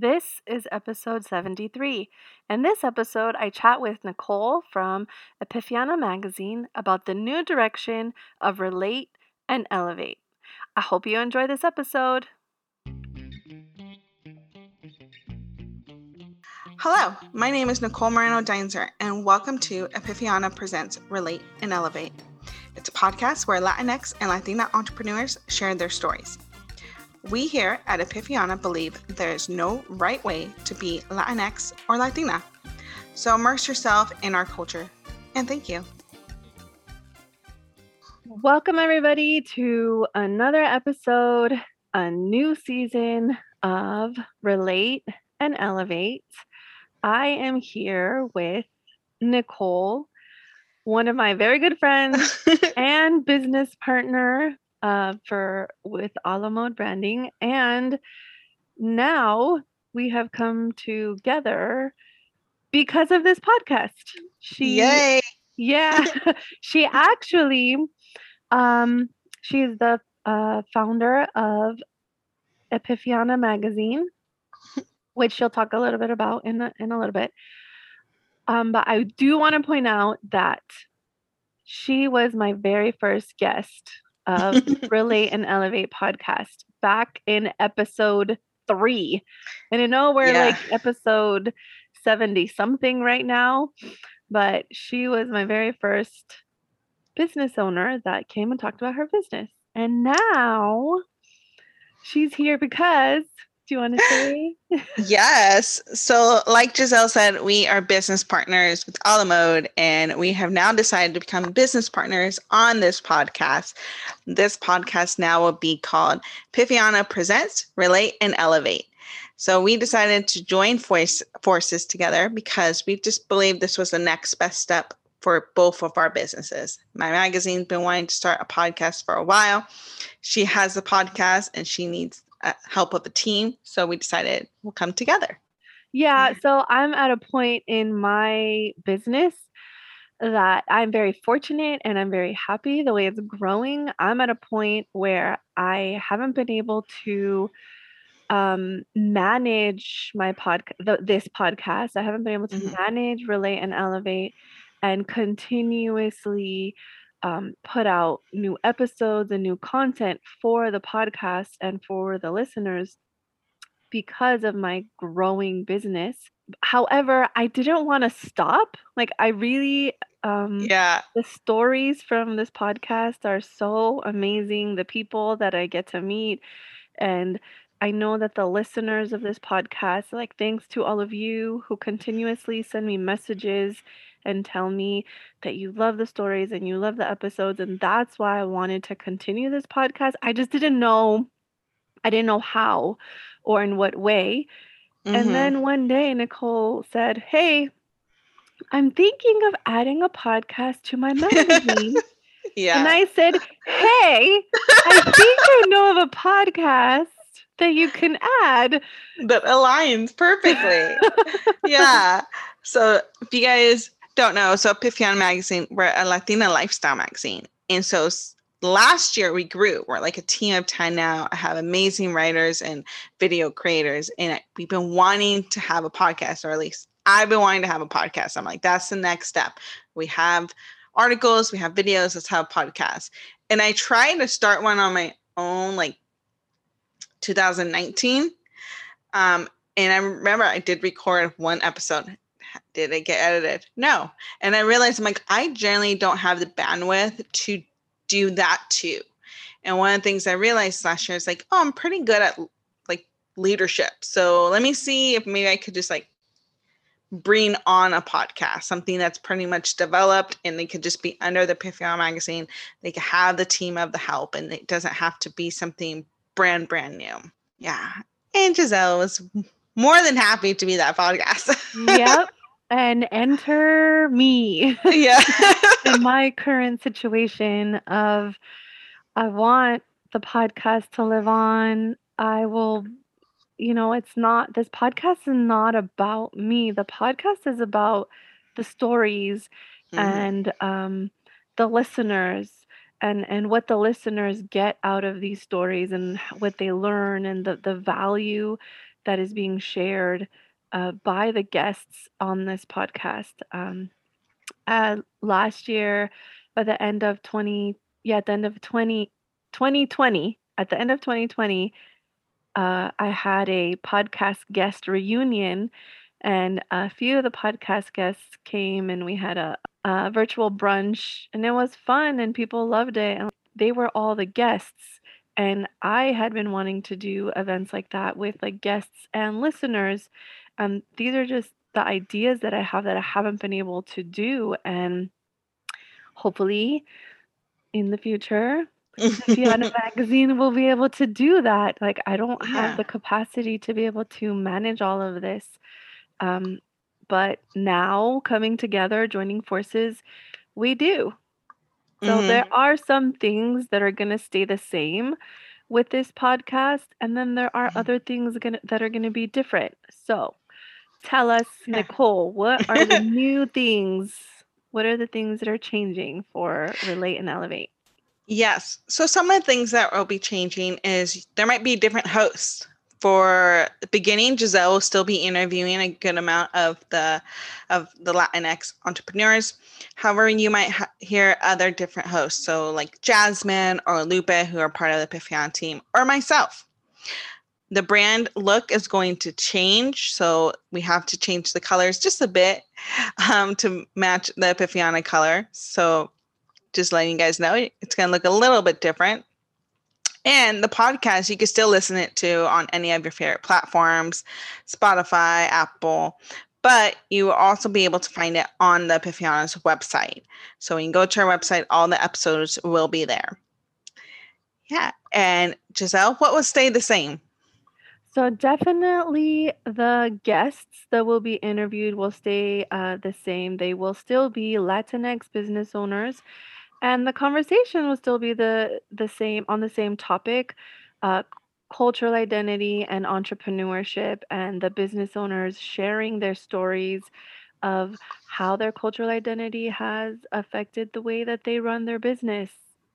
This is episode 73. In this episode, I chat with Nicole from Epifania Magazine about the new direction of Relate and Elevate. I hope you enjoy this episode. Hello, my name is Nicole Moreno Deinzer, and welcome to Epifania Presents Relate and Elevate. It's a podcast where Latinx and Latina entrepreneurs share their stories. We here at Epifania believe there is no right way to be Latinx or Latina. So immerse yourself in our culture. And thank you. Welcome, everybody, to another episode, a new season of Relate and Elevate. I am here with Nicole, one of my very good friends and business partner uh, for with a la mode branding, and now we have come together because of this podcast. She, Yay! Yeah, she actually, um, she's the uh, founder of Epifania magazine, which she'll talk a little bit about in a, in a little bit. Um, but I do want to point out that she was my very first guest of Relate and Elevate podcast back in episode three. And I know we're yeah. like episode 70 something right now, but she was my very first business owner that came and talked about her business. And now she's here because do you want to say? yes. So, like Giselle said, we are business partners with a la mode, and we have now decided to become business partners on this podcast. This podcast now will be called Epifania Presents Relate and Elevate. So, we decided to join voice, forces together because we just believed this was the next best step for both of our businesses. My magazine's been wanting to start a podcast for a while. She has a podcast and she needs uh, help of a team. So we decided we'll come together. Yeah. So I'm at a point in my business that I'm very fortunate and I'm very happy the way it's growing. I'm at a point where I haven't been able to um, manage my podcast, this podcast. I haven't been able to mm-hmm. manage, relate, and elevate and continuously um, put out new episodes and new content for the podcast and for the listeners because of my growing business. However, I didn't want to stop. Like, I really, um, yeah, the stories from this podcast are so amazing. The people that I get to meet, and I know that the listeners of this podcast, like, thanks to all of you who continuously send me messages and tell me that you love the stories and you love the episodes. And that's why I wanted to continue this podcast. I just didn't know, I didn't know how or in what way. Mm-hmm. And then one day, Nicole said, Hey, I'm thinking of adding a podcast to my magazine. yeah. And I said, Hey, I think I know of a podcast that you can add that aligns perfectly. yeah. So if you guys don't know, so Epifania Magazine, we're a Latina lifestyle magazine. And so last year we grew. We're like a team of 10 now. I have amazing writers and video creators. And we've been wanting to have a podcast, or at least I've been wanting to have a podcast. I'm like, that's the next step. We have articles, we have videos, let's have podcasts. And I tried to start one on my own, like 2019. Um, and I remember I did record one episode did it get edited? No. And I realized I'm like, I generally don't have the bandwidth to do that too. And one of the things I realized last year is like, oh, I'm pretty good at like leadership. So let me see if maybe I could just like bring on a podcast, something that's pretty much developed and they could just be under the Epifania magazine. They could have the team of the help and it doesn't have to be something brand, brand new. Yeah. And Giselle was more than happy to be that podcast. yep and enter me. Yeah. in my current situation of I want the podcast to live on. I will you know, it's not this podcast is not about me. The podcast is about the stories mm-hmm. and um the listeners and and what the listeners get out of these stories and what they learn and the the value that is being shared uh, by the guests on this podcast. Um, uh, last year, by the end of 20, yeah, at the end of 20, 2020, at the end of 2020, uh, I had a podcast guest reunion, and a few of the podcast guests came, and we had a, a virtual brunch, and it was fun, and people loved it. And they were all the guests, and I had been wanting to do events like that with like guests and listeners. Um, these are just the ideas that I have that I haven't been able to do, and hopefully in the future Epifania magazine will be able to do that. Like I don't have yeah. the capacity to be able to manage all of this. Um, but now coming together, joining forces, we do. So hmm there are some things that are going to stay the same with this podcast, and then there are other things gonna, that are going to be different. So tell us, Yeah. Nicole, what are the new things? What are the things that are changing for Relate and Elevate? Yes. So some of the things that will be changing is there might be different hosts. For the beginning, Giselle will still be interviewing a good amount of the of the Latinx entrepreneurs. However, you might ha- hear other different hosts, so like Jasmine or Lupe, who are part of the Epifania team, or myself. The brand look is going to change, so we have to change the colors just a bit um, to match the Epifania color. So just letting you guys know it's going to look a little bit different. And the podcast you can still listen it to on any of your favorite platforms spotify apple but you will also be able to find it on the epifania's website. So when you go to our website all the episodes will be there. Yeah and giselle what will stay the same? So definitely the guests that will be interviewed will stay uh, the same. They will still be Latinx business owners, and the conversation will still be the the same on the same topic, uh, cultural identity and entrepreneurship, and the business owners sharing their stories of how their cultural identity has affected the way that they run their business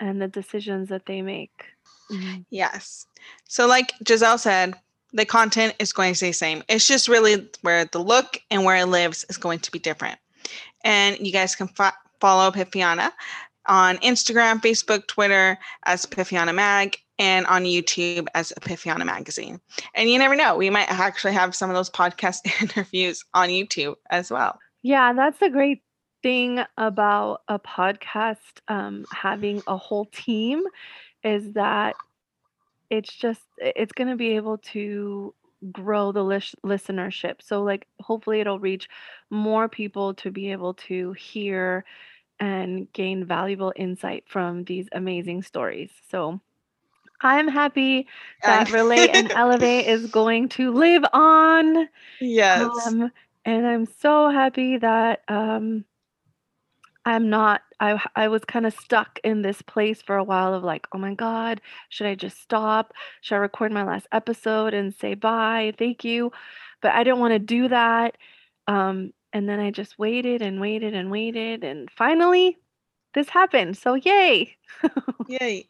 and the decisions that they make. Mhm. yes so like giselle said the content is going to stay the same it's just really where the look and where it lives is going to be different and you guys can fo- follow Epifania on Instagram, Facebook, Twitter as Epifania Mag, and on YouTube as Epifania Magazine. And you never know, we might actually have some of those podcast interviews on YouTube as well. Yeah, that's a great thing about a podcast um, having a whole team is that it's just it's going to be able to grow the lis- listenership. So like hopefully it'll reach more people to be able to hear and gain valuable insight from these amazing stories. So I'm happy that Relate and Elevate is going to live on. yes. Um, and I'm so happy that um, I'm not. I I was kind of stuck in this place for a while of like, oh my God, should I just stop? Should I record my last episode and say bye, thank you? But I didn't want to do that. Um, and then I just waited and waited and waited, and finally, this happened. So yay! Yay.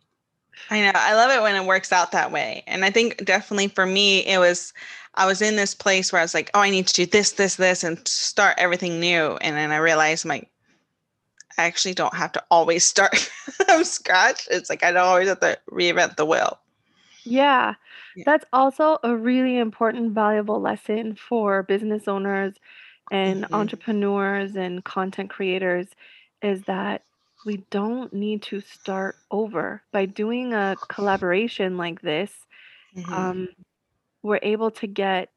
I know. I love it when it works out that way. And I think definitely for me, it was, I was in this place where I was like, oh, I need to do this, this, this, and start everything new. And then I realized, I'm like, I actually don't have to always start from scratch. It's like I don't always have to reinvent the wheel. Yeah, Yeah. that's also a really important, valuable lesson for business owners and Mhm. entrepreneurs and content creators is that we don't need to start over. By doing a collaboration like this, Mhm. um, we're able to get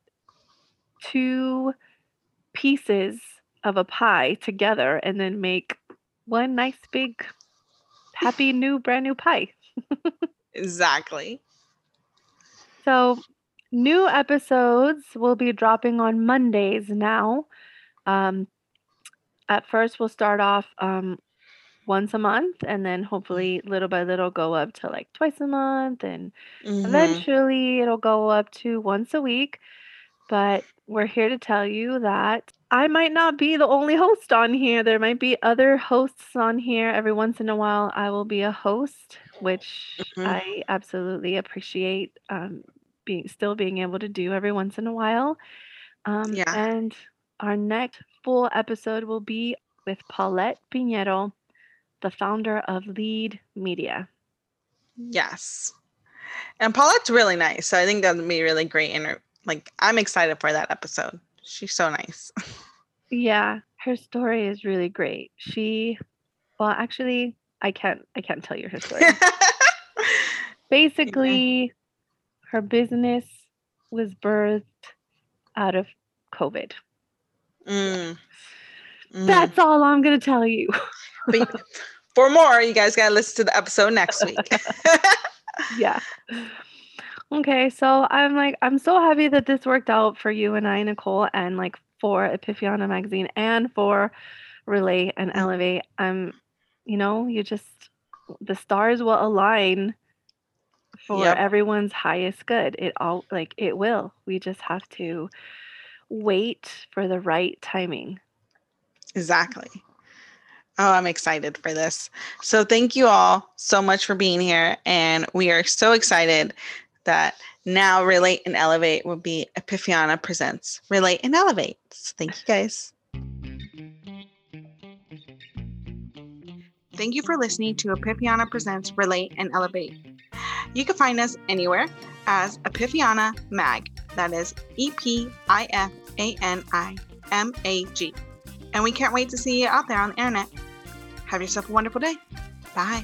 two pieces of a pie together and then make one nice big happy new brand new pie. exactly. So, new episodes will be dropping on Mondays now. Um, at first, we'll start off um, once a month, and then hopefully, little by little, go up to like twice a month, and Mhm. eventually, it'll go up to once a week. But we're here to tell you that I might not be the only host on here. There might be other hosts on here. Every once in a while, I will be a host, which Mhm. I absolutely appreciate um, being still being able to do every once in a while. Um, Yeah. and our next full episode will be with Paulette Pinheiro, the founder of Lead Media. Yes. And Paulette's really nice. So I think that'll be really great. And like, I'm excited for that episode. She's so nice. Yeah, her story is really great. She, well, actually, I can't, I can't tell you her story. Basically, her business was birthed out of COVID. Mm. Mm. That's all I'm gonna tell you. But for more, you guys got to listen to the episode next week. yeah. Okay, so I'm like, I'm so happy that this worked out for you and I, Nicole, and like for Epifania magazine and for Relate and Mm. Elevate. I'm, you know, you just the stars will align for Yep. everyone's highest good. It all like it will. We just have to wait for the right timing. Exactly. Oh, I'm excited for this. So, thank you all so much for being here. And we are so excited that now Relate and Elevate will be Epifania Presents Relate and Elevate. So thank you guys. Thank you for listening to Epifania Presents Relate and Elevate. You can find us anywhere as Epifania Mag. That is E P I F A N I M A G. And we can't wait to see you out there on the internet. Have yourself a wonderful day. Bye.